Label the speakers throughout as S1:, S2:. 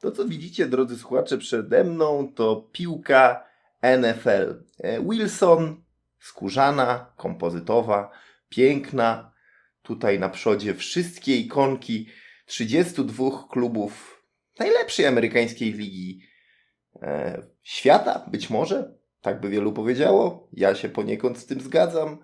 S1: To, co widzicie, drodzy słuchacze, przede mną, to piłka NFL. E, Wilson, skórzana, kompozytowa, piękna. Tutaj na przodzie wszystkie ikonki 32 klubów najlepszej amerykańskiej ligi e, świata, być może. Tak by wielu powiedziało. Ja się poniekąd z tym zgadzam.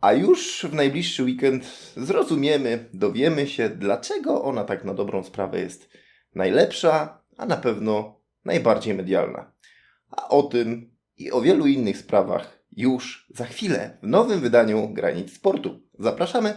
S1: A już w najbliższy weekend zrozumiemy, dowiemy się, dlaczego ona tak na dobrą sprawę jest najlepsza, a na pewno najbardziej medialna. A o tym i o wielu innych sprawach już za chwilę w nowym wydaniu Granic Sportu. Zapraszamy!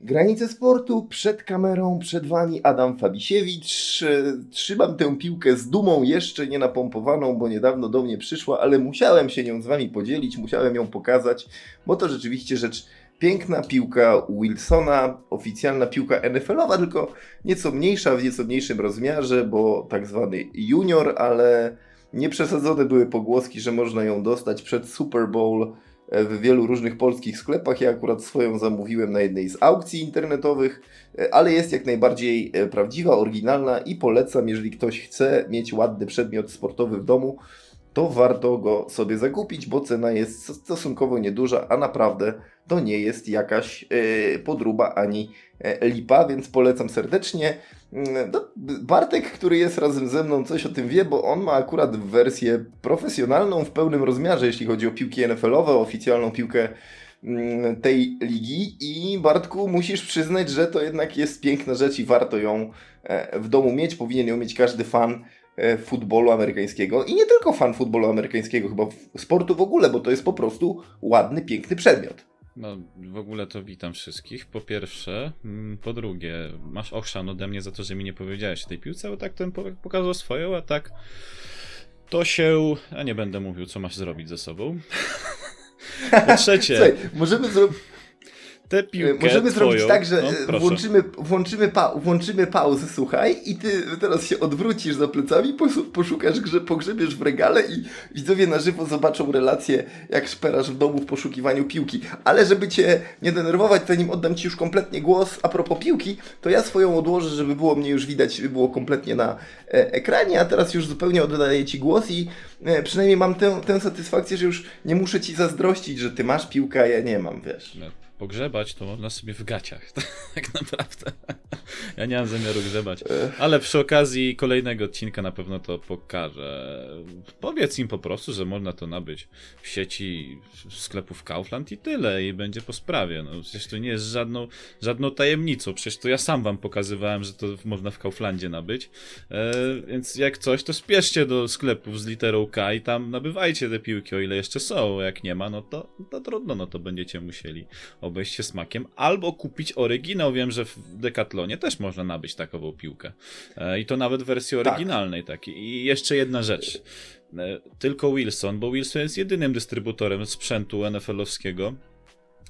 S1: Granice sportu przed kamerą, przed wami Adam Fabisiewicz. Trzymam tę piłkę z dumą, jeszcze nie napompowaną, bo niedawno do mnie przyszła, ale musiałem się nią z wami podzielić, musiałem ją pokazać, bo to rzeczywiście rzecz piękna piłka Wilsona, oficjalna piłka NFL-owa, tylko nieco mniejsza, w nieco mniejszym rozmiarze, bo tak zwany junior, ale nie przesadzone były pogłoski, że można ją dostać przed Super Bowl e, w wielu różnych polskich sklepach. Ja akurat swoją zamówiłem na jednej z aukcji internetowych, e, ale jest jak najbardziej e, prawdziwa, oryginalna i polecam, jeżeli ktoś chce mieć ładny przedmiot sportowy w domu, to warto go sobie zakupić, bo cena jest stosunkowo nieduża, a naprawdę to nie jest jakaś e, podruba ani e, lipa, więc polecam serdecznie. Mm, Bartek, który jest razem ze mną, coś o tym wie, bo on ma akurat wersję profesjonalną w pełnym rozmiarze, jeśli chodzi o piłki NFL-owe, oficjalną piłkę mm, tej ligi i Bartku musisz przyznać, że to jednak jest piękna rzecz i warto ją e, w domu mieć, powinien ją mieć każdy fan futbolu amerykańskiego i nie tylko fan futbolu amerykańskiego, chyba sportu w ogóle, bo to jest po prostu ładny, piękny przedmiot.
S2: No, w ogóle to witam wszystkich. Po pierwsze, mm, po drugie, masz ochrzan ode mnie za to, że mi nie powiedziałeś o tej piłce, bo tak ten po- pokazał swoją, a tak to się. A nie będę mówił, co masz zrobić ze sobą. Po trzecie,
S1: Słuchaj, możemy zrobić.
S2: Tę piłkę.
S1: Możemy zrobić
S2: twoją,
S1: tak, że
S2: no,
S1: e, włączymy, włączymy, pa, włączymy pauzę, słuchaj, i ty teraz się odwrócisz za plecami, poszukasz, grze, pogrzebiesz w regale i widzowie na żywo zobaczą relację, jak szperasz w domu w poszukiwaniu piłki. Ale żeby cię nie denerwować, zanim oddam ci już kompletnie głos a propos piłki, to ja swoją odłożę, żeby było mnie już widać, żeby było kompletnie na e, ekranie, a teraz już zupełnie oddaję ci głos i e, przynajmniej mam tę, tę satysfakcję, że już nie muszę ci zazdrościć, że ty masz piłkę, a ja nie mam, wiesz.
S2: No, Pogrzebać to można sobie w gaciach, tak naprawdę. Ja nie mam zamiaru grzebać. Ale przy okazji kolejnego odcinka na pewno to pokażę. Powiedz im po prostu, że można to nabyć w sieci sklepów Kaufland i tyle, i będzie po sprawie. No, przecież to nie jest żadną, żadną tajemnicą. Przecież to ja sam wam pokazywałem, że to można w Kauflandzie nabyć. E, więc jak coś, to spieszcie do sklepów z literą K i tam nabywajcie te piłki, o ile jeszcze są. Jak nie ma, no to, to trudno, no to będziecie musieli obejść się smakiem, albo kupić oryginał. Wiem, że w Decathlonie też można nabyć takową piłkę. E, I to nawet w wersji
S1: Tak.
S2: oryginalnej takiej. I jeszcze jedna rzecz. E, Tylko Wilson, bo Wilson jest jedynym dystrybutorem sprzętu NFL-owskiego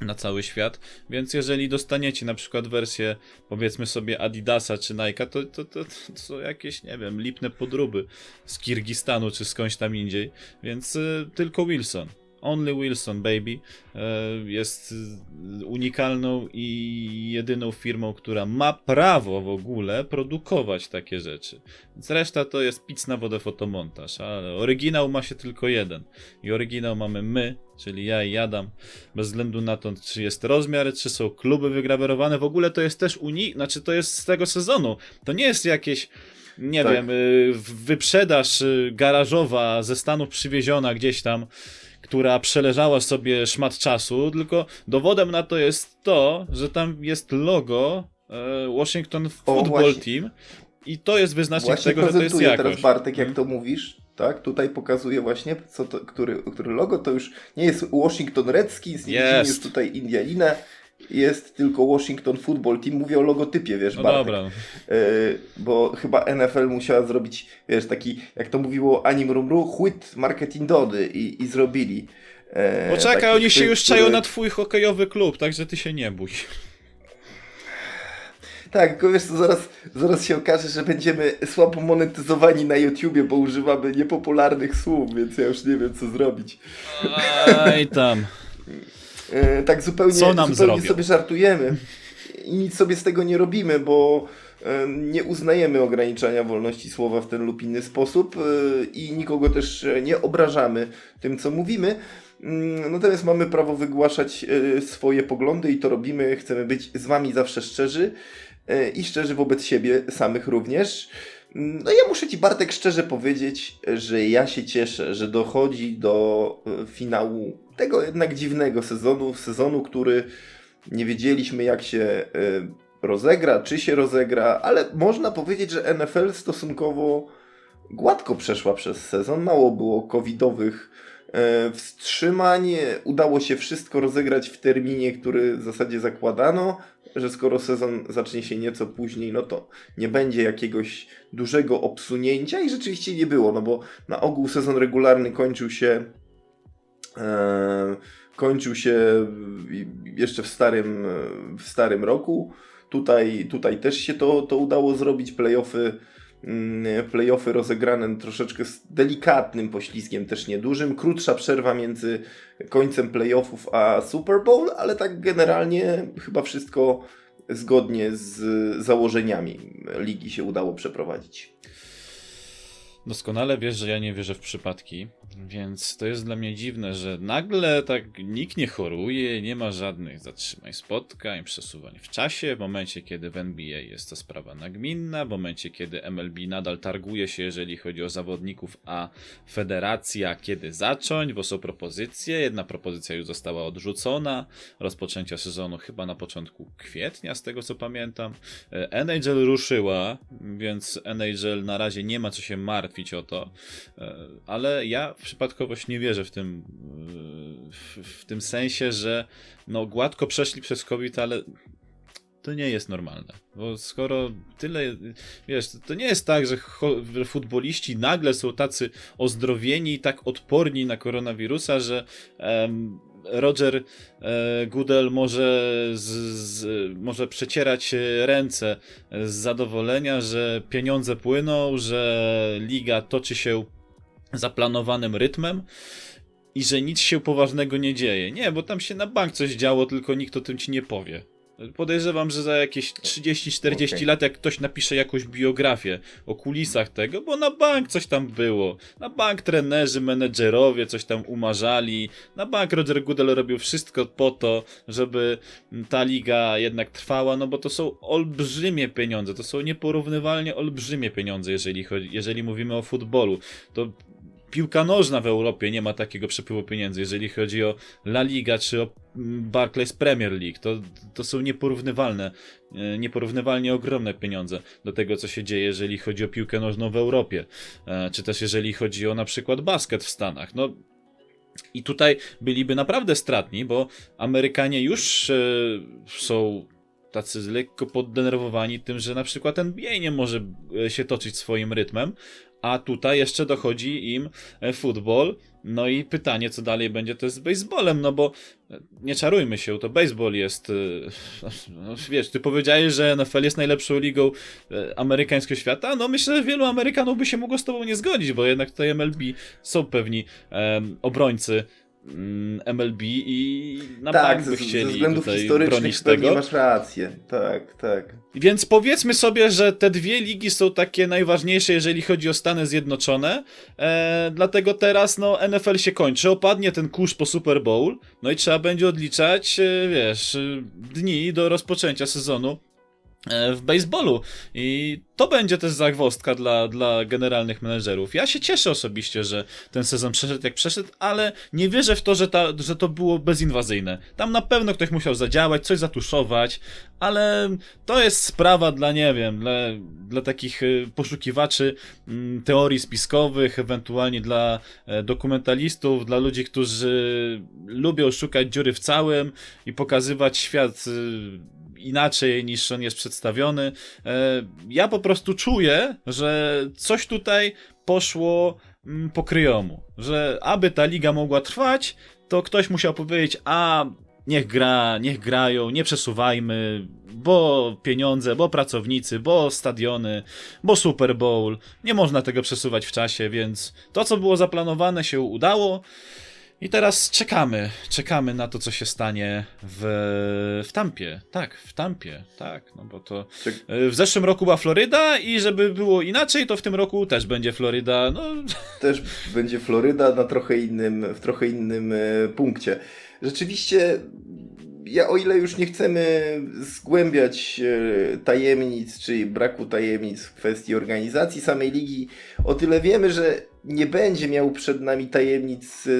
S2: na cały świat, więc jeżeli dostaniecie na przykład wersję powiedzmy sobie Adidasa czy Nike'a, to, to, to, to są jakieś, nie wiem, lipne podróby z Kirgistanu czy skądś tam indziej, więc y, tylko Wilson. Only Wilson, baby, e, jest unikalną i jedyną firmą, która ma prawo w ogóle produkować takie rzeczy. Więc reszta to jest pic na wodę fotomontaż, ale oryginał ma się tylko jeden. I oryginał mamy my, czyli ja i Adam, bez względu na to, czy jest rozmiar, czy są kluby wygrawerowane. W ogóle to jest też uni, znaczy to jest z tego sezonu. To nie jest jakieś nie
S1: Tak.
S2: wiem, y, wyprzedaż y, garażowa ze Stanów przywieziona gdzieś tam, która przeleżała sobie szmat czasu, tylko dowodem na to jest to, że tam jest logo e, Washington Football
S1: właśnie.
S2: Team i to jest wyznacznik
S1: Właśnie
S2: tego, że to jest jakość.
S1: teraz Bartek, jak
S2: Mhm.
S1: to mówisz. Tak, tutaj pokazuje właśnie, co to, który, który logo to już nie jest Washington Redskins, nie widzimy
S2: Jest.
S1: już tutaj Indialinę, jest tylko Washington Football Team. Mówię o logotypie, wiesz,
S2: No
S1: Bartek.
S2: dobra,
S1: E, bo chyba NFL musiała zrobić, wiesz, taki, jak to mówiło Anim Rumru, chłyt marketing dody i, i zrobili. E,
S2: poczekaj, oni się już czają na twój hokejowy klub, także ty się nie bój.
S1: Tak, tylko wiesz co, zaraz, zaraz się okaże, że będziemy słabo monetyzowani na YouTubie, bo używamy niepopularnych słów, więc ja już nie wiem, co zrobić.
S2: Aj tam.
S1: E, tak zupełnie, zupełnie
S2: zrobią?
S1: sobie żartujemy. i nic sobie z tego nie robimy, bo e, nie uznajemy ograniczania wolności słowa w ten lub inny sposób e, i nikogo też nie obrażamy tym, co mówimy. Mm, Natomiast mamy prawo wygłaszać swoje poglądy i to robimy. Chcemy być z Wami zawsze szczerzy i szczerzy wobec siebie samych również. No ja muszę Ci Bartek szczerze powiedzieć, że ja się cieszę, że dochodzi do finału tego jednak dziwnego sezonu, sezonu, który nie wiedzieliśmy jak się e, rozegra, czy się rozegra, ale można powiedzieć, że NFL stosunkowo gładko przeszła przez sezon. Mało było covidowych e, wstrzymań. Udało się wszystko rozegrać w terminie, który w zasadzie zakładano, że skoro sezon zacznie się nieco później, no to nie będzie jakiegoś dużego obsunięcia i rzeczywiście nie było, no bo na ogół sezon regularny kończył się kończył się jeszcze w starym, w starym roku. Tutaj, tutaj też się to, to udało zrobić. Playoffy, mm, playoffy rozegrane troszeczkę z delikatnym poślizgiem, też niedużym. Krótsza przerwa między końcem playoffów a Super Bowl, ale tak generalnie chyba wszystko zgodnie z założeniami ligi się udało przeprowadzić.
S2: Doskonale wiesz, że ja nie wierzę w przypadki, więc to jest dla mnie dziwne, że nagle tak nikt nie choruje, nie ma żadnych zatrzymań spotkań, przesuwań w czasie. W momencie, kiedy w NBA jest to sprawa nagminna, w momencie, kiedy MLB nadal targuje się, jeżeli chodzi o zawodników, a federacja kiedy zacząć, bo są propozycje. Jedna propozycja już została odrzucona, rozpoczęcia sezonu chyba na początku kwietnia, z tego co pamiętam. E, NHL ruszyła, więc NHL na razie nie ma co się martwić o to, E, ale ja przypadkowość nie wierzę w tym, w, w tym sensie, że no gładko przeszli przez COVID, ale to nie jest normalne. Bo skoro tyle, wiesz, to nie jest tak, że futboliści nagle są tacy ozdrowieni i tak odporni na koronawirusa, że Roger e, Goodell może, z, z, może przecierać ręce z zadowolenia, że pieniądze płyną, że liga toczy się zaplanowanym rytmem i że nic się poważnego nie dzieje. Nie, bo tam się na bank coś działo, tylko nikt o tym ci nie powie. Podejrzewam, że za jakieś 30-40
S1: Okej.
S2: lat, jak ktoś napisze jakąś biografię o kulisach tego, bo na bank coś tam było. Na bank trenerzy, menedżerowie coś tam umarzali. Na bank Roger Goodell robił wszystko po to, żeby ta liga jednak trwała, no bo to są olbrzymie pieniądze. To są nieporównywalnie olbrzymie pieniądze, jeżeli, chodzi, jeżeli mówimy o futbolu. To piłka nożna w Europie nie ma takiego przepływu pieniędzy, jeżeli chodzi o La Liga czy o mm, Barclays Premier League. To, to są nieporównywalne, e, nieporównywalnie ogromne pieniądze do tego, co się dzieje, jeżeli chodzi o piłkę nożną w Europie, e, czy też jeżeli chodzi o na przykład basket w Stanach. No, i tutaj byliby naprawdę stratni, bo Amerykanie już e, są tacy lekko poddenerwowani tym, że na przykład NBA nie może się toczyć swoim rytmem, a tutaj jeszcze dochodzi im e, futbol. No i pytanie, co dalej będzie to z baseballem, no bo e, nie czarujmy się, to baseball jest. e, No, wiesz, ty powiedziałeś, że NFL jest najlepszą ligą amerykańskiego świata. No myślę, że wielu Amerykanów by się mogło z tobą nie zgodzić, bo jednak tutaj MLB są pewni em, obrońcy MLB i na
S1: tak,
S2: bank
S1: ze,
S2: by
S1: ze
S2: chcieli
S1: względów
S2: tutaj
S1: historycznych
S2: tego.
S1: masz rację. Tak, tak.
S2: Więc powiedzmy sobie, że te dwie ligi są takie najważniejsze, jeżeli chodzi o Stany Zjednoczone. E, dlatego teraz no, NFL się kończy, opadnie ten kurz po Super Bowl, no i trzeba będzie odliczać, e, wiesz, dni do rozpoczęcia sezonu w baseballu. I to będzie też zagwozdka dla, dla generalnych menedżerów. Ja się cieszę osobiście, że ten sezon przeszedł jak przeszedł, ale nie wierzę w to, że, ta, że to było bezinwazyjne. Tam na pewno ktoś musiał zadziałać, coś zatuszować, ale to jest sprawa dla, nie wiem, dla, dla takich y, poszukiwaczy mm, teorii spiskowych, ewentualnie dla e, dokumentalistów, dla ludzi, którzy lubią szukać dziury w całym i pokazywać świat y, inaczej niż on jest przedstawiony. E, Ja po prostu czuję, że coś tutaj poszło mm, po kryjomu. Że aby ta liga mogła trwać, to ktoś musiał powiedzieć, a niech gra, niech grają, nie przesuwajmy, bo pieniądze, bo pracownicy, bo stadiony, bo Super Bowl. Nie można tego przesuwać w czasie, więc to, co było zaplanowane, się udało. I teraz czekamy, czekamy na to, co się stanie w, w Tampie. Tak, w Tampie, tak, no bo to e, w zeszłym roku była Floryda i żeby było inaczej, to w tym roku też będzie Floryda, no
S1: Też będzie Floryda na trochę innym, w trochę innym e, punkcie. Rzeczywiście, ja o ile już nie chcemy zgłębiać e, tajemnic, czy braku tajemnic w kwestii organizacji samej ligi, o tyle wiemy, że nie będzie miał przed nami tajemnic e,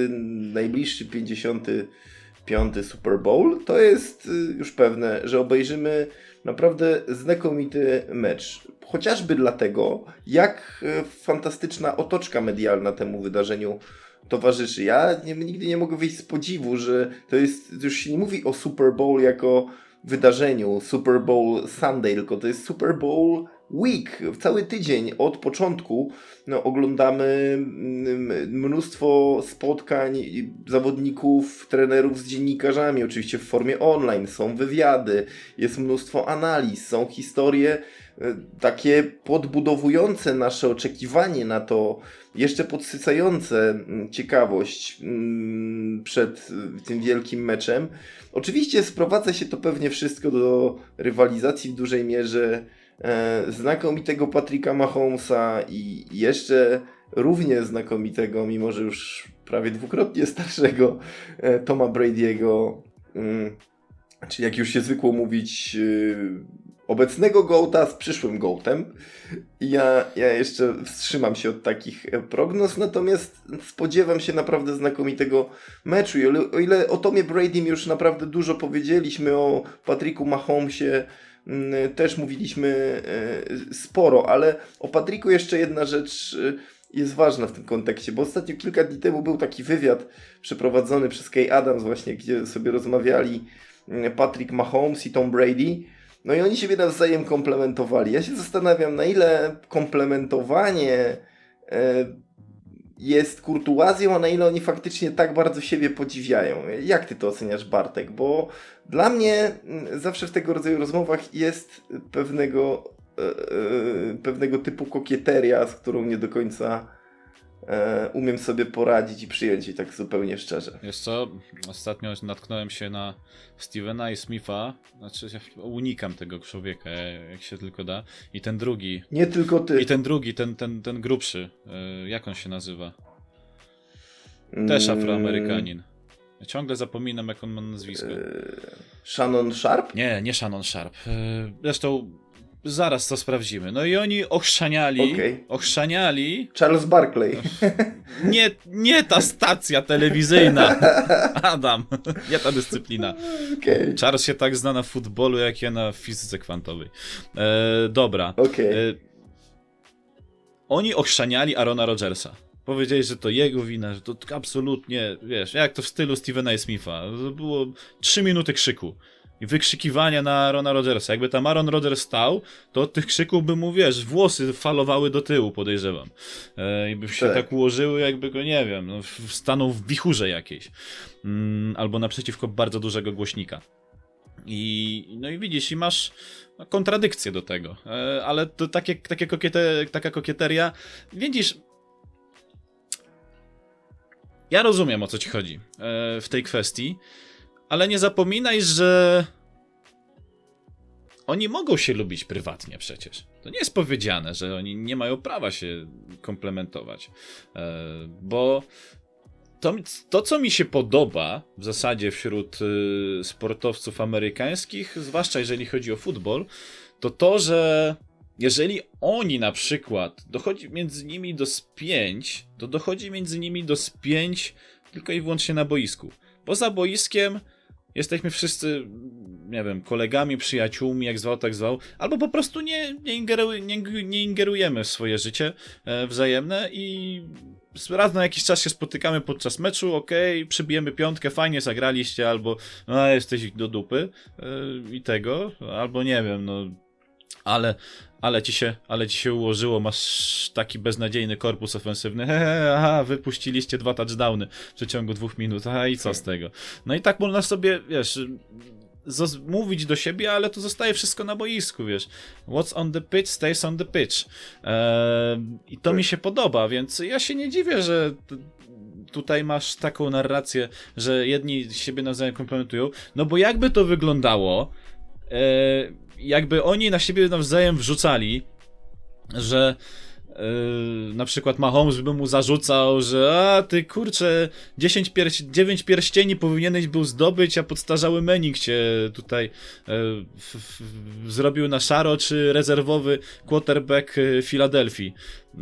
S1: najbliższy 55 Super Bowl. To jest e, już pewne, że obejrzymy naprawdę znakomity mecz. Chociażby dlatego, jak fantastyczna otoczka medialna temu wydarzeniu towarzyszy. Ja nie, nigdy nie mogę wyjść z podziwu, że to jest, już się nie mówi o Super Bowl jako wydarzeniu, Super Bowl Sunday, tylko to jest Super Bowl Week. Cały tydzień od początku no, oglądamy mm, mnóstwo spotkań zawodników, trenerów z dziennikarzami, oczywiście w formie online. Są wywiady, jest mnóstwo analiz, są historie takie podbudowujące nasze oczekiwanie na to, jeszcze podsycające mm, ciekawość mm, przed y, tym wielkim meczem. Oczywiście sprowadza się to pewnie wszystko do rywalizacji w dużej mierze e, znakomitego Patricka Mahomesa i jeszcze równie znakomitego, mimo że już prawie dwukrotnie starszego e, Toma Brady'ego, mm, czyli jak już się zwykło mówić, obecnego Gołta z przyszłym Gołtem. Ja, ja jeszcze wstrzymam się od takich e, prognoz, natomiast spodziewam się naprawdę znakomitego meczu. I o, o ile o Tomie Bradym już naprawdę dużo powiedzieliśmy, o Patricku Mahomesie mm, też mówiliśmy e, sporo, ale o Patricku jeszcze jedna rzecz e, jest ważna w tym kontekście, bo ostatnio kilka dni temu był taki wywiad przeprowadzony przez Kay Adams właśnie, gdzie sobie rozmawiali mm, Patrick Mahomes i Tom Brady. No i oni siebie nawzajem komplementowali. Ja się zastanawiam, na ile komplementowanie e, jest kurtuazją, a na ile oni faktycznie tak bardzo siebie podziwiają. Jak ty to oceniasz, Bartek? Bo dla mnie mm, zawsze w tego rodzaju rozmowach jest pewnego, e, e, pewnego typu kokieteria, z którą nie do końca e, umiem sobie poradzić i przyjąć jej tak zupełnie szczerze.
S2: Wiesz co, ostatnio natknąłem się na Stevena i Smitha, znaczy ja unikam tego człowieka, jak się tylko da, i ten drugi,
S1: Nie tylko ty.
S2: i ten drugi, ten, ten, ten grubszy, e, jak on się nazywa? Też
S1: Mm,
S2: Afroamerykanin. Ja ciągle zapominam, jak on ma nazwisko.
S1: e, Shannon Sharp?
S2: Nie, nie Shannon Sharp. E, Zresztą zaraz to sprawdzimy. No i oni ochrzaniali,
S1: Okej.
S2: ochrzaniali,
S1: Charles Barkley.
S2: nie, nie ta stacja telewizyjna, Adam, nie ta dyscyplina.
S1: Okej.
S2: Charles się tak zna na futbolu, jak ja na fizyce kwantowej. E, dobra.
S1: Okej.
S2: E, oni ochrzaniali Arona Rodgersa. Powiedzieli, że to jego wina, że to absolutnie, wiesz, jak to w stylu Stevena Smitha. To było 3 minuty krzyku. I wykrzykiwania na Arona Rodgersa. Jakby tam Aaron Rodgers stał, to od tych krzyków by mu, wiesz, włosy falowały do tyłu, podejrzewam. E, I by się
S1: Tak.
S2: tak. ułożyły, jakby go, nie wiem, no, stanął w wichurze jakiejś. Mm, albo naprzeciwko bardzo dużego głośnika. I, no i widzisz, i masz no, kontradykcję do tego. E, ale to takie, takie kokiete, taka kokieteria. Widzisz. Ja rozumiem o co ci chodzi e, w tej kwestii, ale nie zapominaj, że oni mogą się lubić prywatnie przecież. To nie jest powiedziane, że oni nie mają prawa się komplementować. E, bo to, to, co mi się podoba w zasadzie wśród y, sportowców amerykańskich, zwłaszcza jeżeli chodzi o futbol, to to, że jeżeli oni na przykład dochodzi między nimi do spięć, to dochodzi między nimi do spięć tylko i wyłącznie na boisku. Poza boiskiem jesteśmy wszyscy, nie wiem, kolegami, przyjaciółmi, jak zwał, tak zwał, albo po prostu nie, nie, ingeru, nie, nie ingerujemy w swoje życie e, wzajemne i raz na jakiś czas się spotykamy podczas meczu, okej, przybijemy piątkę, fajnie zagraliście, albo no jesteś do dupy yy, i tego, albo nie wiem, no ale, ale ci się, ale ci się ułożyło, masz taki beznadziejny korpus ofensywny, hehe, aha, wypuściliście dwa touchdowny w przeciągu dwóch minut, aha i co z tego? No i tak można sobie, wiesz, mówić do siebie, ale to zostaje wszystko na boisku, wiesz. What's on the pitch stays on the pitch. Eee, I to mi się podoba, więc ja się nie dziwię, że tutaj masz taką narrację, że jedni siebie nawzajem komplementują, no bo jakby to wyglądało, e, jakby oni na siebie nawzajem wrzucali, że Yy, na przykład Mahomes by mu zarzucał, że a ty kurczę 10 pierś 9 pierścieni powinieneś był zdobyć, a podstarzały Menik cię tutaj yy, zrobił na szaro, czy rezerwowy quarterback yy, Filadelfii yy,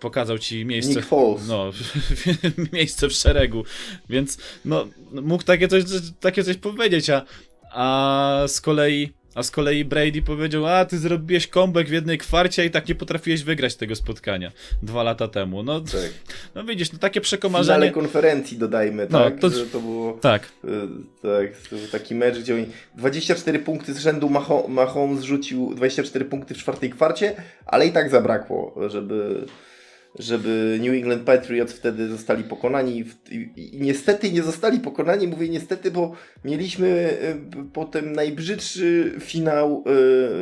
S2: pokazał ci miejsce
S1: Nick Foles.
S2: no, miejsce w szeregu, więc no mógł takie coś, takie coś powiedzieć, a, a z kolei a z kolei Brady powiedział, a ty zrobiłeś comeback w jednej kwarcie i tak nie potrafiłeś wygrać tego spotkania dwa lata temu. No,
S1: Tak.
S2: no widzisz, no takie przekomarzenie.
S1: konferencji dodajmy,
S2: No,
S1: tak?
S2: to-
S1: Że to było...
S2: Tak,
S1: y, Tak, to był taki mecz, gdzie oni 24 punkty z rzędu Maho- Mahomes rzucił 24 punkty w czwartej kwarcie, ale i tak zabrakło, żeby, żeby New England Patriots wtedy zostali pokonani. W- I, I niestety nie zostali pokonani, mówię niestety, bo mieliśmy y, potem najbrzydszy finał,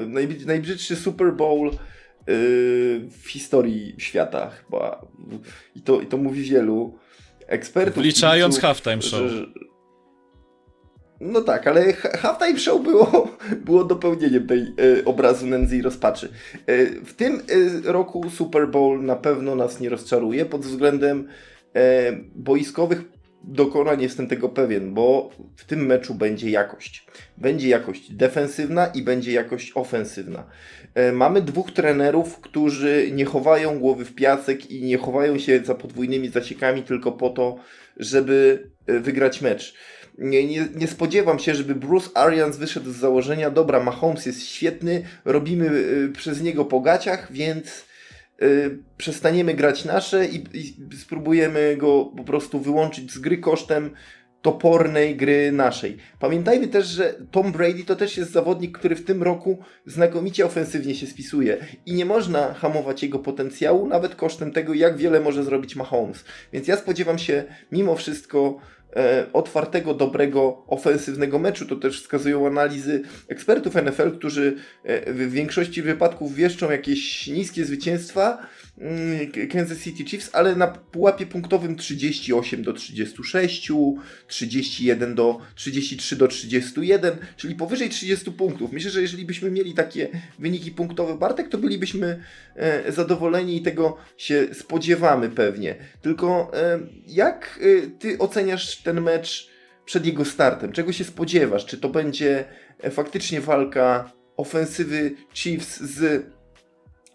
S1: y, najbrzy- najbrzydszy Super Bowl y, w historii świata chyba. I to, i to mówi wielu ekspertów.
S2: wliczając halftime show.
S1: że- No tak, ale ha- halftime show było, było dopełnieniem tej e, obrazu nędzy i rozpaczy. E, w tym e, roku Super Bowl na pewno nas nie rozczaruje pod względem e, boiskowych dokonań jestem tego pewien, bo w tym meczu będzie jakość. Będzie jakość defensywna i będzie jakość ofensywna. E, mamy dwóch trenerów, którzy nie chowają głowy w piasek i nie chowają się za podwójnymi zasiekami tylko po to, żeby e, wygrać mecz. Nie, nie, nie spodziewam się, żeby Bruce Arians wyszedł z założenia, dobra, Mahomes jest świetny, robimy y, przez niego po gaciach, więc y, przestaniemy grać nasze i, i spróbujemy go po prostu wyłączyć z gry kosztem topornej gry naszej. Pamiętajmy też, że Tom Brady to też jest zawodnik, który w tym roku znakomicie ofensywnie się spisuje i nie można hamować jego potencjału nawet kosztem tego, jak wiele może zrobić Mahomes. Więc ja spodziewam się mimo wszystko otwartego, dobrego, ofensywnego meczu. To też wskazują analizy ekspertów NFL, którzy e, w większości wypadków wieszczą jakieś niskie zwycięstwa mm, Kansas City Chiefs, ale na pułapie punktowym 38 do 36, 31 do 33 do 31, czyli powyżej 30 punktów. Myślę, że jeżeli byśmy mieli takie wyniki punktowe Bartek, to bylibyśmy e, zadowoleni i tego się spodziewamy pewnie. Tylko e, jak e, ty oceniasz ten mecz przed jego startem? Czego się spodziewasz? Czy to będzie e, faktycznie walka ofensywy Chiefs z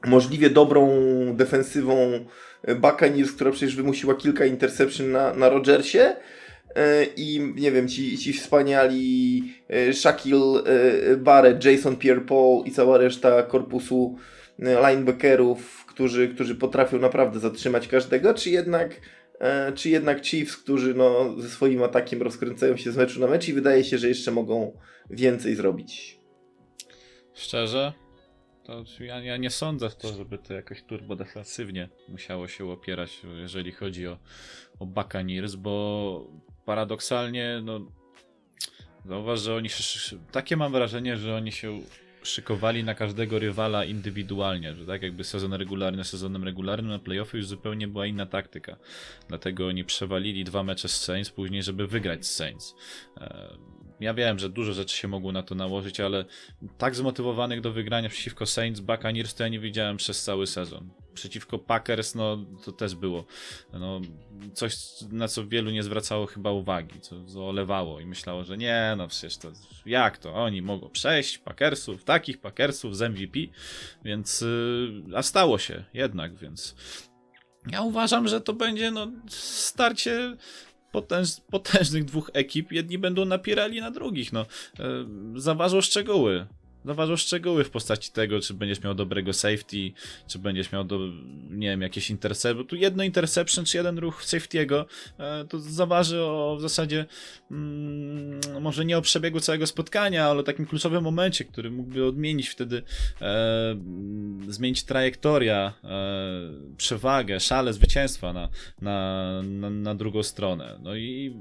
S1: możliwie dobrą defensywą e, Buccaneers, która przecież wymusiła kilka interception na, na Rodgersie? E, I nie wiem, ci, ci wspaniali Shaquille Barrett, Jason Pierre-Paul i cała reszta korpusu linebackerów, którzy, którzy potrafią naprawdę zatrzymać każdego, czy jednak, czy jednak Chiefs, którzy no, ze swoim atakiem rozkręcają się z meczu na mecz i wydaje się, że jeszcze mogą więcej zrobić.
S2: Szczerze, to ja, ja nie sądzę w to, żeby to jakoś turbodefensywnie musiało się opierać, jeżeli chodzi o, o Buccaneers, bo paradoksalnie, no zauważ, że oni, takie mam wrażenie, że oni się szykowali na każdego rywala indywidualnie, że tak jakby sezon regularny sezonem regularnym, na playoffy już zupełnie była inna taktyka. Dlatego oni przewalili dwa mecze z Saints później, żeby wygrać z Saints. E, Ja wiem, że dużo rzeczy się mogło na to nałożyć, ale tak zmotywowanych do wygrania przeciwko Saints, Buccaneers to ja nie widziałem przez cały sezon. Przeciwko Packers, no to też było. No, coś, na co wielu nie zwracało chyba uwagi, co, co olewało i myślało, że nie, no przecież to jak to, oni mogą przejść Packersów, takich Packersów z MVP, więc, yy, a stało się jednak, więc ja uważam, że to będzie no, starcie potęż, potężnych dwóch ekip, jedni będą napierali na drugich, no, yy, zaważą szczegóły. Zaważą szczegóły w postaci tego, czy będziesz miał dobrego safety, czy będziesz miał, do, nie wiem, jakieś interception, tu jedno interception, czy jeden ruch safety'ego, e, to zaważy o w zasadzie mm, może nie o przebiegu całego spotkania, ale o takim kluczowym momencie, który mógłby odmienić wtedy, e, zmienić trajektoria, e, przewagę, szale zwycięstwa na, na, na, na drugą stronę. No i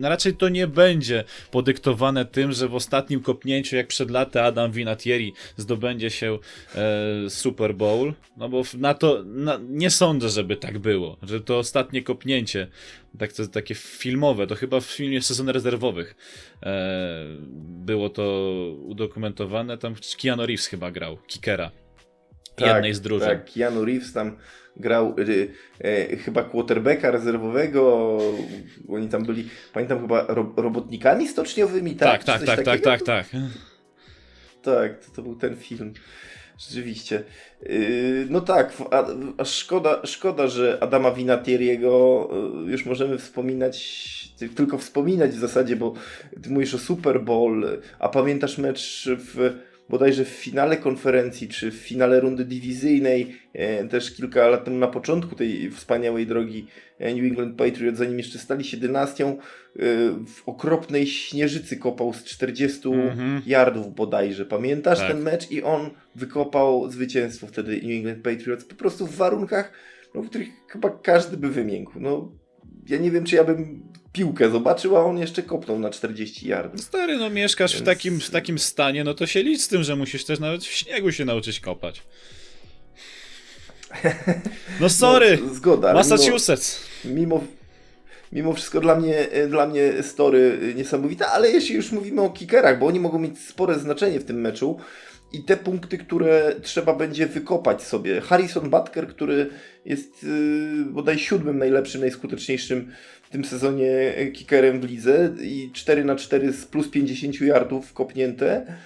S2: raczej to nie będzie podyktowane tym, że w ostatnim kopnięciu, jak przed laty Adam Vinatieri zdobędzie się e, Super Bowl, no bo na to na, nie sądzę, żeby tak było, że to ostatnie kopnięcie, tak, to, takie filmowe, to chyba w filmie Sezon Rezerwowych e, było to udokumentowane, tam Keanu Reeves chyba grał, kickera jednej z drużyn.
S1: Tak, Keanu Reeves tam grał y, y, chyba quarterbacka rezerwowego, oni tam byli, pamiętam chyba ro, robotnikami stoczniowymi, tak?
S2: Tak,
S1: Czy
S2: tak,
S1: coś
S2: tak, tak,
S1: takiego?
S2: tak, tak.
S1: Tak, to, to był ten film. Rzeczywiście. Yy, no tak, a, a szkoda, szkoda, że Adama Vinatieriego yy, już możemy wspominać, ty- tylko wspominać w zasadzie, bo ty mówisz o Super Bowl, a pamiętasz mecz w bodajże w finale konferencji, czy w finale rundy diwizyjnej, e, też kilka lat temu na początku tej wspaniałej drogi e, New England Patriots, zanim jeszcze stali się dynastią, e, w okropnej śnieżycy kopał z 40
S2: Mhm.
S1: yardów bodajże. Pamiętasz
S2: Tak.
S1: ten mecz? I on wykopał zwycięstwo wtedy New England Patriots po prostu w warunkach, no, w których chyba każdy by wymiękł. No, ja nie wiem, czy ja bym piłkę zobaczył, a on jeszcze kopnął na 40 yardów.
S2: Stary, no mieszkasz w
S1: Więc-
S2: takim, w takim stanie, no to się licz z tym, że musisz też nawet w śniegu się nauczyć kopać. No sorry,
S1: No, zgoda.
S2: Massachusetts.
S1: Mimo, mimo, mimo wszystko dla mnie, e, dla mnie story e, niesamowita, ale jeśli już mówimy o kickerach, bo oni mogą mieć spore znaczenie w tym meczu i te punkty, które trzeba będzie wykopać sobie. Harrison Butker, który jest yy, bodaj siódmym najlepszym, najskuteczniejszym w tym sezonie kickerem w lidze i 4 na 4 z plus 50 yardów kopnięte.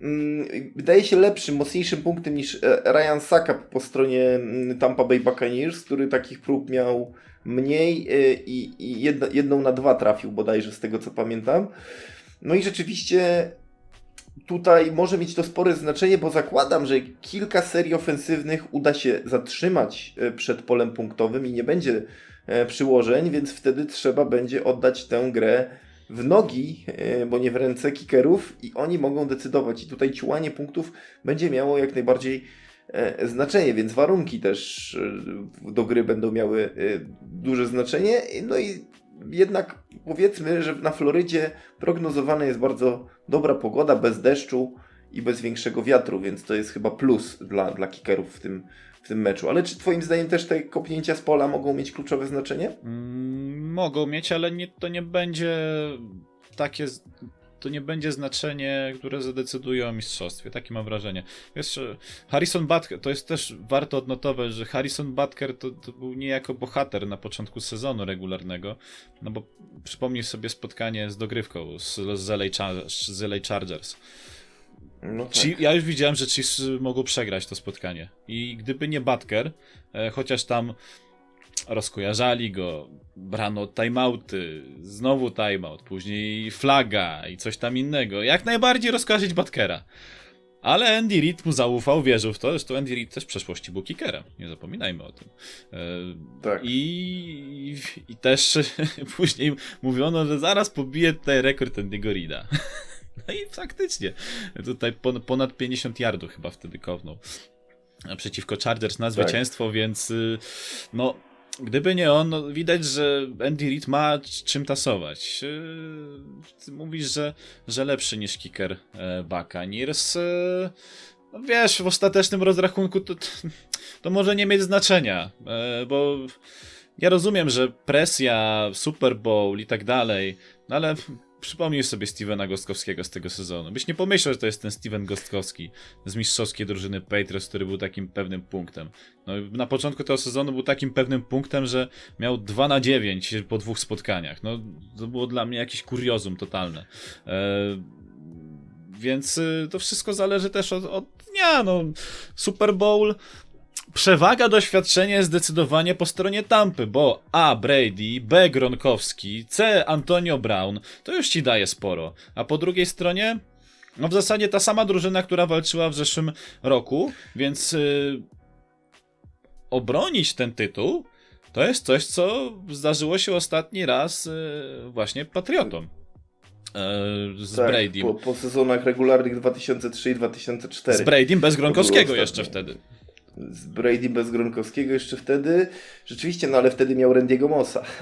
S1: Mm, Wydaje się lepszym, mocniejszym punktem niż Ryan Saka po stronie mm, Tampa Bay Buccaneers, który takich prób miał mniej e, i, i jedna, jedną na dwa trafił bodajże z tego co pamiętam. No i rzeczywiście tutaj może mieć to spore znaczenie, bo zakładam, że kilka serii ofensywnych uda się zatrzymać e, przed polem punktowym i nie będzie e, przyłożeń, więc wtedy trzeba będzie oddać tę grę w nogi, bo nie w ręce kickerów i oni mogą decydować. I tutaj ciłanie punktów będzie miało jak najbardziej znaczenie, więc warunki też e, do gry będą miały e, duże znaczenie. No i jednak powiedzmy, że na Florydzie prognozowana jest bardzo dobra pogoda, bez deszczu i bez większego wiatru, więc to jest chyba plus dla, dla kickerów w tym, w tym meczu. Ale czy twoim zdaniem też te kopnięcia z pola mogą mieć kluczowe znaczenie?
S2: Mm, mogą mieć, ale nie, to nie będzie takie. To nie będzie znaczenie, które zadecyduje o mistrzostwie. Takie mam wrażenie. Wiesz, Harrison Butker, to jest też warto odnotować, że Harrison Butker to, to był niejako bohater na początku sezonu regularnego. No bo przypomnij sobie spotkanie z dogrywką z, z, LA, z LA Chargers.
S1: No tak.
S2: Ja już widziałem, że Chiefs mogą przegrać to spotkanie. I gdyby nie Butker, e, chociaż tam rozkojarzali go, brano timeouty, znowu timeout, później flaga i coś tam innego. Jak najbardziej rozkojarzyć Butkera. Ale Andy Reid mu zaufał, wierzył w to. Zresztą Andy Reid też w przeszłości był kickerem. Nie zapominajmy o tym. E,
S1: Tak.
S2: I, I też później mówiono, że zaraz pobije tutaj rekord Andy'ego Reida. No i faktycznie. Tutaj pon- ponad 50 yardów chyba wtedy kopnął. Przeciwko Chargers na zwycięstwo, więc y, no. Gdyby nie on, no, widać, że Andy Reid ma czym tasować. Yy, Ty mówisz, że, że lepszy niż kicker e, Buccaneers. E, no wiesz, w ostatecznym rozrachunku to, to może nie mieć znaczenia, e, bo ja rozumiem, że presja, Super Bowl i tak dalej, no ale przypomnij sobie Stevena Gostkowskiego z tego sezonu. Byś nie pomyślał, że to jest ten Steven Gostkowski z mistrzowskiej drużyny Patriots, który był takim pewnym punktem. No, na początku tego sezonu był takim pewnym punktem, że miał 2 na 9 po dwóch spotkaniach. No, to było dla mnie jakieś kuriozum totalne. E, więc y, to wszystko zależy też od, od dnia. No, Super Bowl Przewaga doświadczenia jest zdecydowanie po stronie Tampy, bo A. Brady, B. Gronkowski, C. Antonio Brown, to już ci daje sporo. A po drugiej stronie, no w zasadzie ta sama drużyna, która walczyła w zeszłym roku, więc yy, obronić ten tytuł to jest coś, co zdarzyło się ostatni raz yy, właśnie Patriotom. Yy, z
S1: tak,
S2: Bradym.
S1: Po, po sezonach regularnych 2003 i 2004.
S2: Z Bradym bez Gronkowskiego jeszcze wtedy.
S1: Z Brady bez Gronkowskiego jeszcze wtedy. Rzeczywiście, no ale wtedy miał Randy'ego Mossa.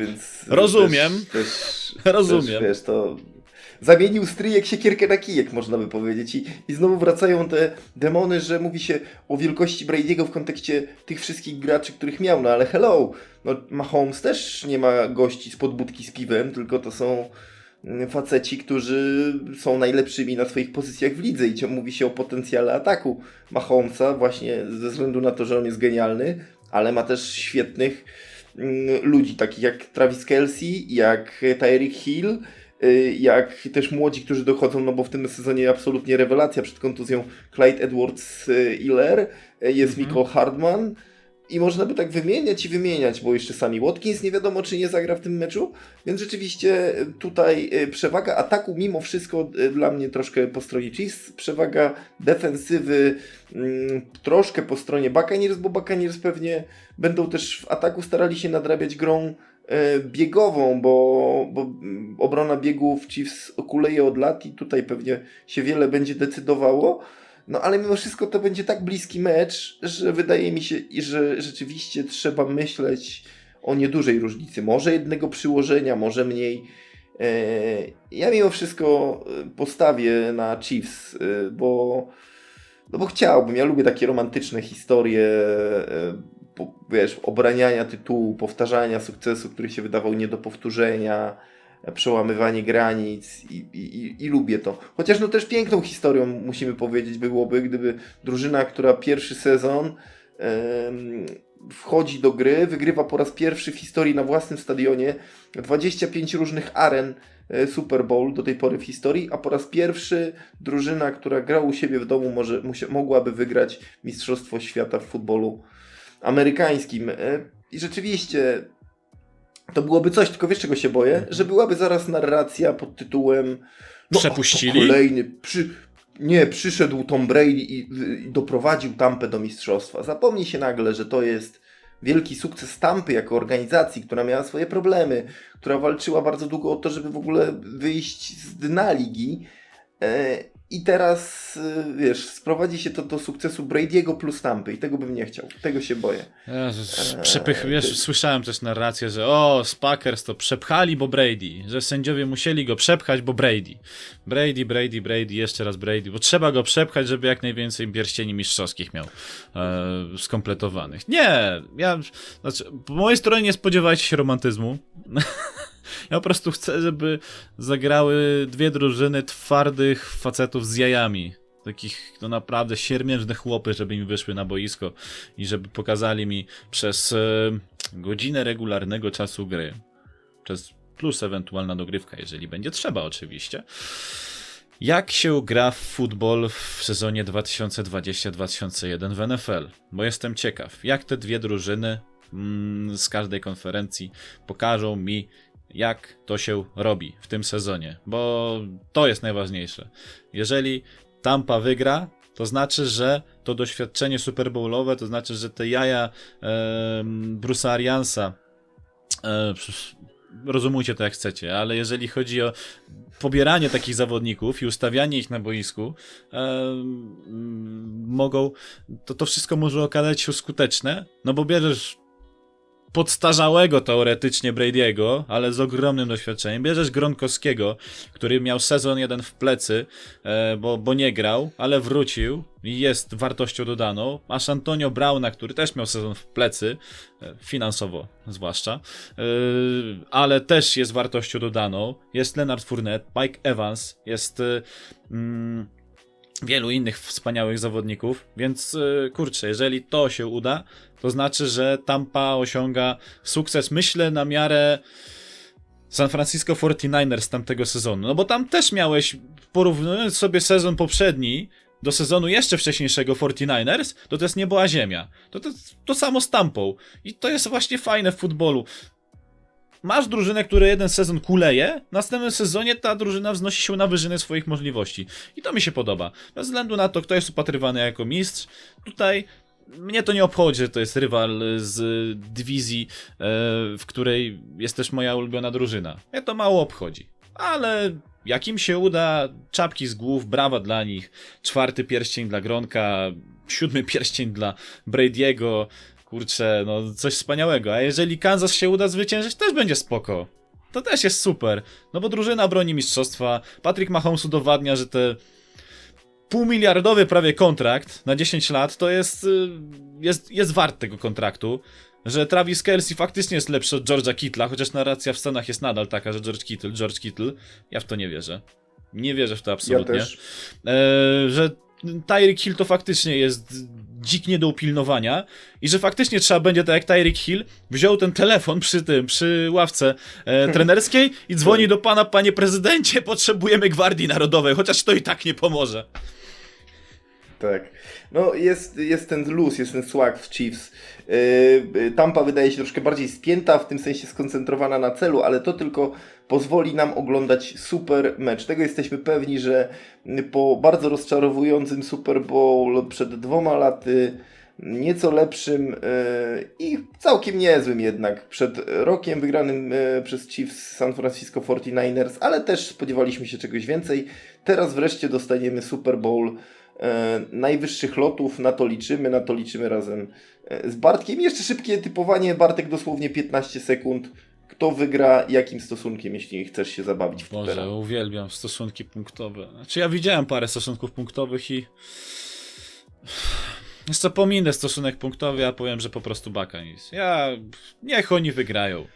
S1: Więc
S2: Rozumiem.
S1: Też, też,
S2: Rozumiem.
S1: Też, wiesz, to zamienił stryjek siekierkę na kijek, można by powiedzieć. I, I znowu wracają te demony, że mówi się o wielkości Brady'ego w kontekście tych wszystkich graczy, których miał. No ale hello, no Mahomes też nie ma gości z podbudki z piwem, tylko to są faceci, którzy są najlepszymi na swoich pozycjach w lidze i mówi się o potencjale ataku Mahomesa właśnie ze względu na to, że on jest genialny, ale ma też świetnych mm, ludzi, takich jak Travis Kelsey, jak Tyreek Hill, y, jak też młodzi, którzy dochodzą, no bo w tym sezonie absolutnie rewelacja przed kontuzją Clyde Edwards-Hiller, jest
S2: Mhm.
S1: Michael Hardman i można by tak wymieniać i wymieniać, bo jeszcze sami Watkins nie wiadomo, czy nie zagra w tym meczu, więc rzeczywiście y, tutaj y, przewaga ataku mimo wszystko y, dla mnie troszkę po stronie Chiefs, przewaga defensywy mm, troszkę po stronie Buccaneers, bo Buccaneers pewnie będą też w ataku starali się nadrabiać grą e, biegową, bo, bo mm, obrona biegów Chiefs kuleje od lat i tutaj pewnie się wiele będzie decydowało. No ale mimo wszystko to będzie tak bliski mecz, że wydaje mi się, że rzeczywiście trzeba myśleć o niedużej różnicy. Może jednego przyłożenia, może mniej. E, Ja mimo wszystko e, postawię na Chiefs, e, bo, no bo chciałbym. Ja lubię takie romantyczne historie, wiesz, obraniania tytułu, powtarzania sukcesu, który się wydawał nie do powtórzenia, przełamywanie granic i, i, i, lubię to. Chociaż no też piękną historią musimy powiedzieć byłoby, gdyby drużyna, która pierwszy sezon wchodzi do gry, wygrywa po raz pierwszy w historii na własnym stadionie 25 różnych aren e, Super Bowl do tej pory w historii, a po raz pierwszy drużyna, która gra u siebie w domu, może, mogłaby wygrać Mistrzostwo Świata w futbolu amerykańskim. E, I rzeczywiście to byłoby coś, tylko wiesz czego się boję? Że byłaby zaraz narracja pod tytułem no,
S2: Przepuścili?
S1: Kolejny, przy, nie, przyszedł Tom Brady i, i doprowadził Tampę do mistrzostwa. Zapomnij się nagle, że to jest wielki sukces Tampy jako organizacji, która miała swoje problemy, która walczyła bardzo długo o to, żeby w ogóle wyjść z dna ligi. E, I teraz, e, wiesz, sprowadzi się to do sukcesu Brady'ego plus Tampy i tego bym nie chciał. Tego się boję.
S2: Jezus,
S1: Eee,
S2: przepych, wiesz,
S1: ty-
S2: słyszałem też narrację, że o, z Packers to przepchali, bo Brady, że sędziowie musieli go przepchać, bo Brady. Brady, Brady, Brady, jeszcze raz Brady, bo trzeba go przepchać, żeby jak najwięcej pierścieni mistrzowskich miał e, skompletowanych. Nie, ja, znaczy, po mojej stronie nie spodziewajcie się romantyzmu. Ja po prostu chcę, żeby zagrały dwie drużyny twardych facetów z jajami. Takich no naprawdę siermiężne chłopy, żeby mi wyszły na boisko i żeby pokazali mi przez e, godzinę regularnego czasu gry, przez plus ewentualna dogrywka, jeżeli będzie trzeba oczywiście, jak się gra w futbol w sezonie 2020-2001 w NFL. Bo jestem ciekaw, jak te dwie drużyny mm, z każdej konferencji pokażą mi, jak to się robi w tym sezonie, bo to jest najważniejsze. Jeżeli Tampa wygra, to znaczy, że to doświadczenie Super Bowlowe, to znaczy, że te jaja e, Bruce'a Ariansa, e, rozumujcie to jak chcecie, ale jeżeli chodzi o pobieranie takich zawodników i ustawianie ich na boisku, e, mogą, to to wszystko może okazać się skuteczne, no bo bierzesz podstarzałego teoretycznie Brady'ego, ale z ogromnym doświadczeniem. Bierzesz Gronkowskiego, który miał sezon jeden w plecy, e, bo, bo nie grał, ale wrócił i jest wartością dodaną. Masz Antonio Brauna, który też miał sezon w plecy, e, finansowo zwłaszcza, e, ale też jest wartością dodaną. Jest Leonard Fournette, Mike Evans, jest mm, wielu innych wspaniałych zawodników, więc kurczę, jeżeli to się uda, to znaczy, że Tampa osiąga sukces, myślę, na miarę San Francisco 49ers z tamtego sezonu. No bo tam też miałeś, porównując sobie sezon poprzedni do sezonu jeszcze wcześniejszego 49ers, to to jest niebo ziemia. To, to, to samo z Tampą. I to jest właśnie fajne w futbolu. Masz drużynę, która jeden sezon kuleje, w następnym sezonie ta drużyna wznosi się na wyżyny swoich możliwości. I to mi się podoba. Bez względu na to, kto jest upatrywany jako mistrz, tutaj mnie to nie obchodzi, że to jest rywal z dywizji, e, w której jest też moja ulubiona drużyna. Mnie to mało obchodzi. Ale jak im się uda, czapki z głów, brawa dla nich. Czwarty pierścień dla Gronka, siódmy pierścień dla Brady'ego. kurczę, no coś wspaniałego. A jeżeli Kansas się uda zwyciężyć, też będzie spoko. To też jest super. No bo drużyna broni mistrzostwa. Patrick Mahomes udowadnia, że te półmiliardowy prawie kontrakt na 10 lat to jest, y, jest, jest wart tego kontraktu. Że Travis Kelsey faktycznie jest lepszy od George'a Kittla, chociaż narracja w Stanach jest nadal taka, że George Kittle, George Kittle. Ja w to nie wierzę. Nie wierzę w to
S1: Ja
S2: absolutnie.
S1: też.
S2: E, że Tyreek Hill to faktycznie jest dzik nie do upilnowania i że faktycznie trzeba będzie, tak jak Tyreek Hill, wziął ten telefon przy tym, przy ławce e, trenerskiej i dzwoni do pana, panie prezydencie, potrzebujemy Gwardii Narodowej, chociaż to i tak nie pomoże.
S1: Tak. No jest, jest ten luz, jest ten swag w Chiefs. Yy, Tampa wydaje się troszkę bardziej spięta, w tym sensie skoncentrowana na celu, ale to tylko pozwoli nam oglądać super mecz. Tego jesteśmy pewni, że po bardzo rozczarowującym Super Bowl przed dwoma laty, nieco lepszym yy, i całkiem niezłym jednak, przed rokiem wygranym yy, przez Chiefs San Francisco 49ers, ale też spodziewaliśmy się czegoś więcej. Teraz wreszcie dostaniemy Super Bowl najwyższych lotów, na to liczymy, na to liczymy razem e, z Bartkiem. Jeszcze szybkie typowanie, Bartek dosłownie 15 sekund. Kto wygra, jakim stosunkiem, jeśli chcesz się zabawić w.
S2: Boże, uwielbiam stosunki punktowe. Znaczy ja widziałem parę stosunków punktowych i... Jeszcze pominę stosunek punktowy, a powiem, że po prostu baka nic. Ja... Niech oni wygrają.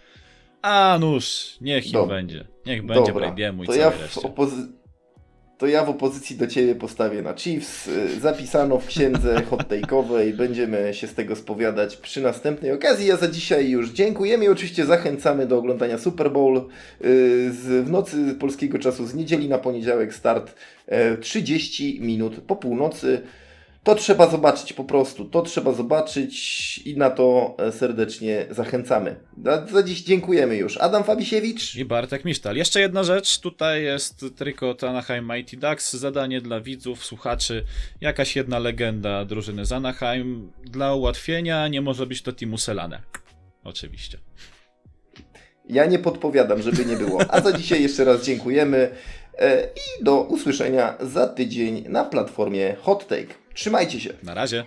S2: A nuż, niech im
S1: Dobra.
S2: będzie. Niech będzie
S1: Dobra,
S2: Brady'emu i
S1: to ja, w opozy- to ja w opozycji do Ciebie postawię na Chiefs. Zapisano w księdze hot take'owej. Będziemy się z tego spowiadać przy następnej okazji. Ja za dzisiaj już dziękujemy i oczywiście zachęcamy do oglądania Super Bowl y, z, w nocy polskiego czasu z niedzieli na poniedziałek start e, 30 minut po północy. To trzeba zobaczyć po prostu. To trzeba zobaczyć i na to e, serdecznie zachęcamy. Za, dziś dziękujemy już. Adam Fabisiewicz.
S2: I Bartek Misztal. Jeszcze jedna rzecz, tutaj jest trikot Anaheim Mighty Ducks, zadanie dla widzów, słuchaczy, jakaś jedna legenda drużyny z Anaheim. Dla ułatwienia nie może być to Timu Selane. Oczywiście.
S1: Ja nie podpowiadam, żeby nie było. A za dzisiaj jeszcze raz dziękujemy e, i do usłyszenia za tydzień na platformie Hot Take. Trzymajcie się.
S2: Na razie.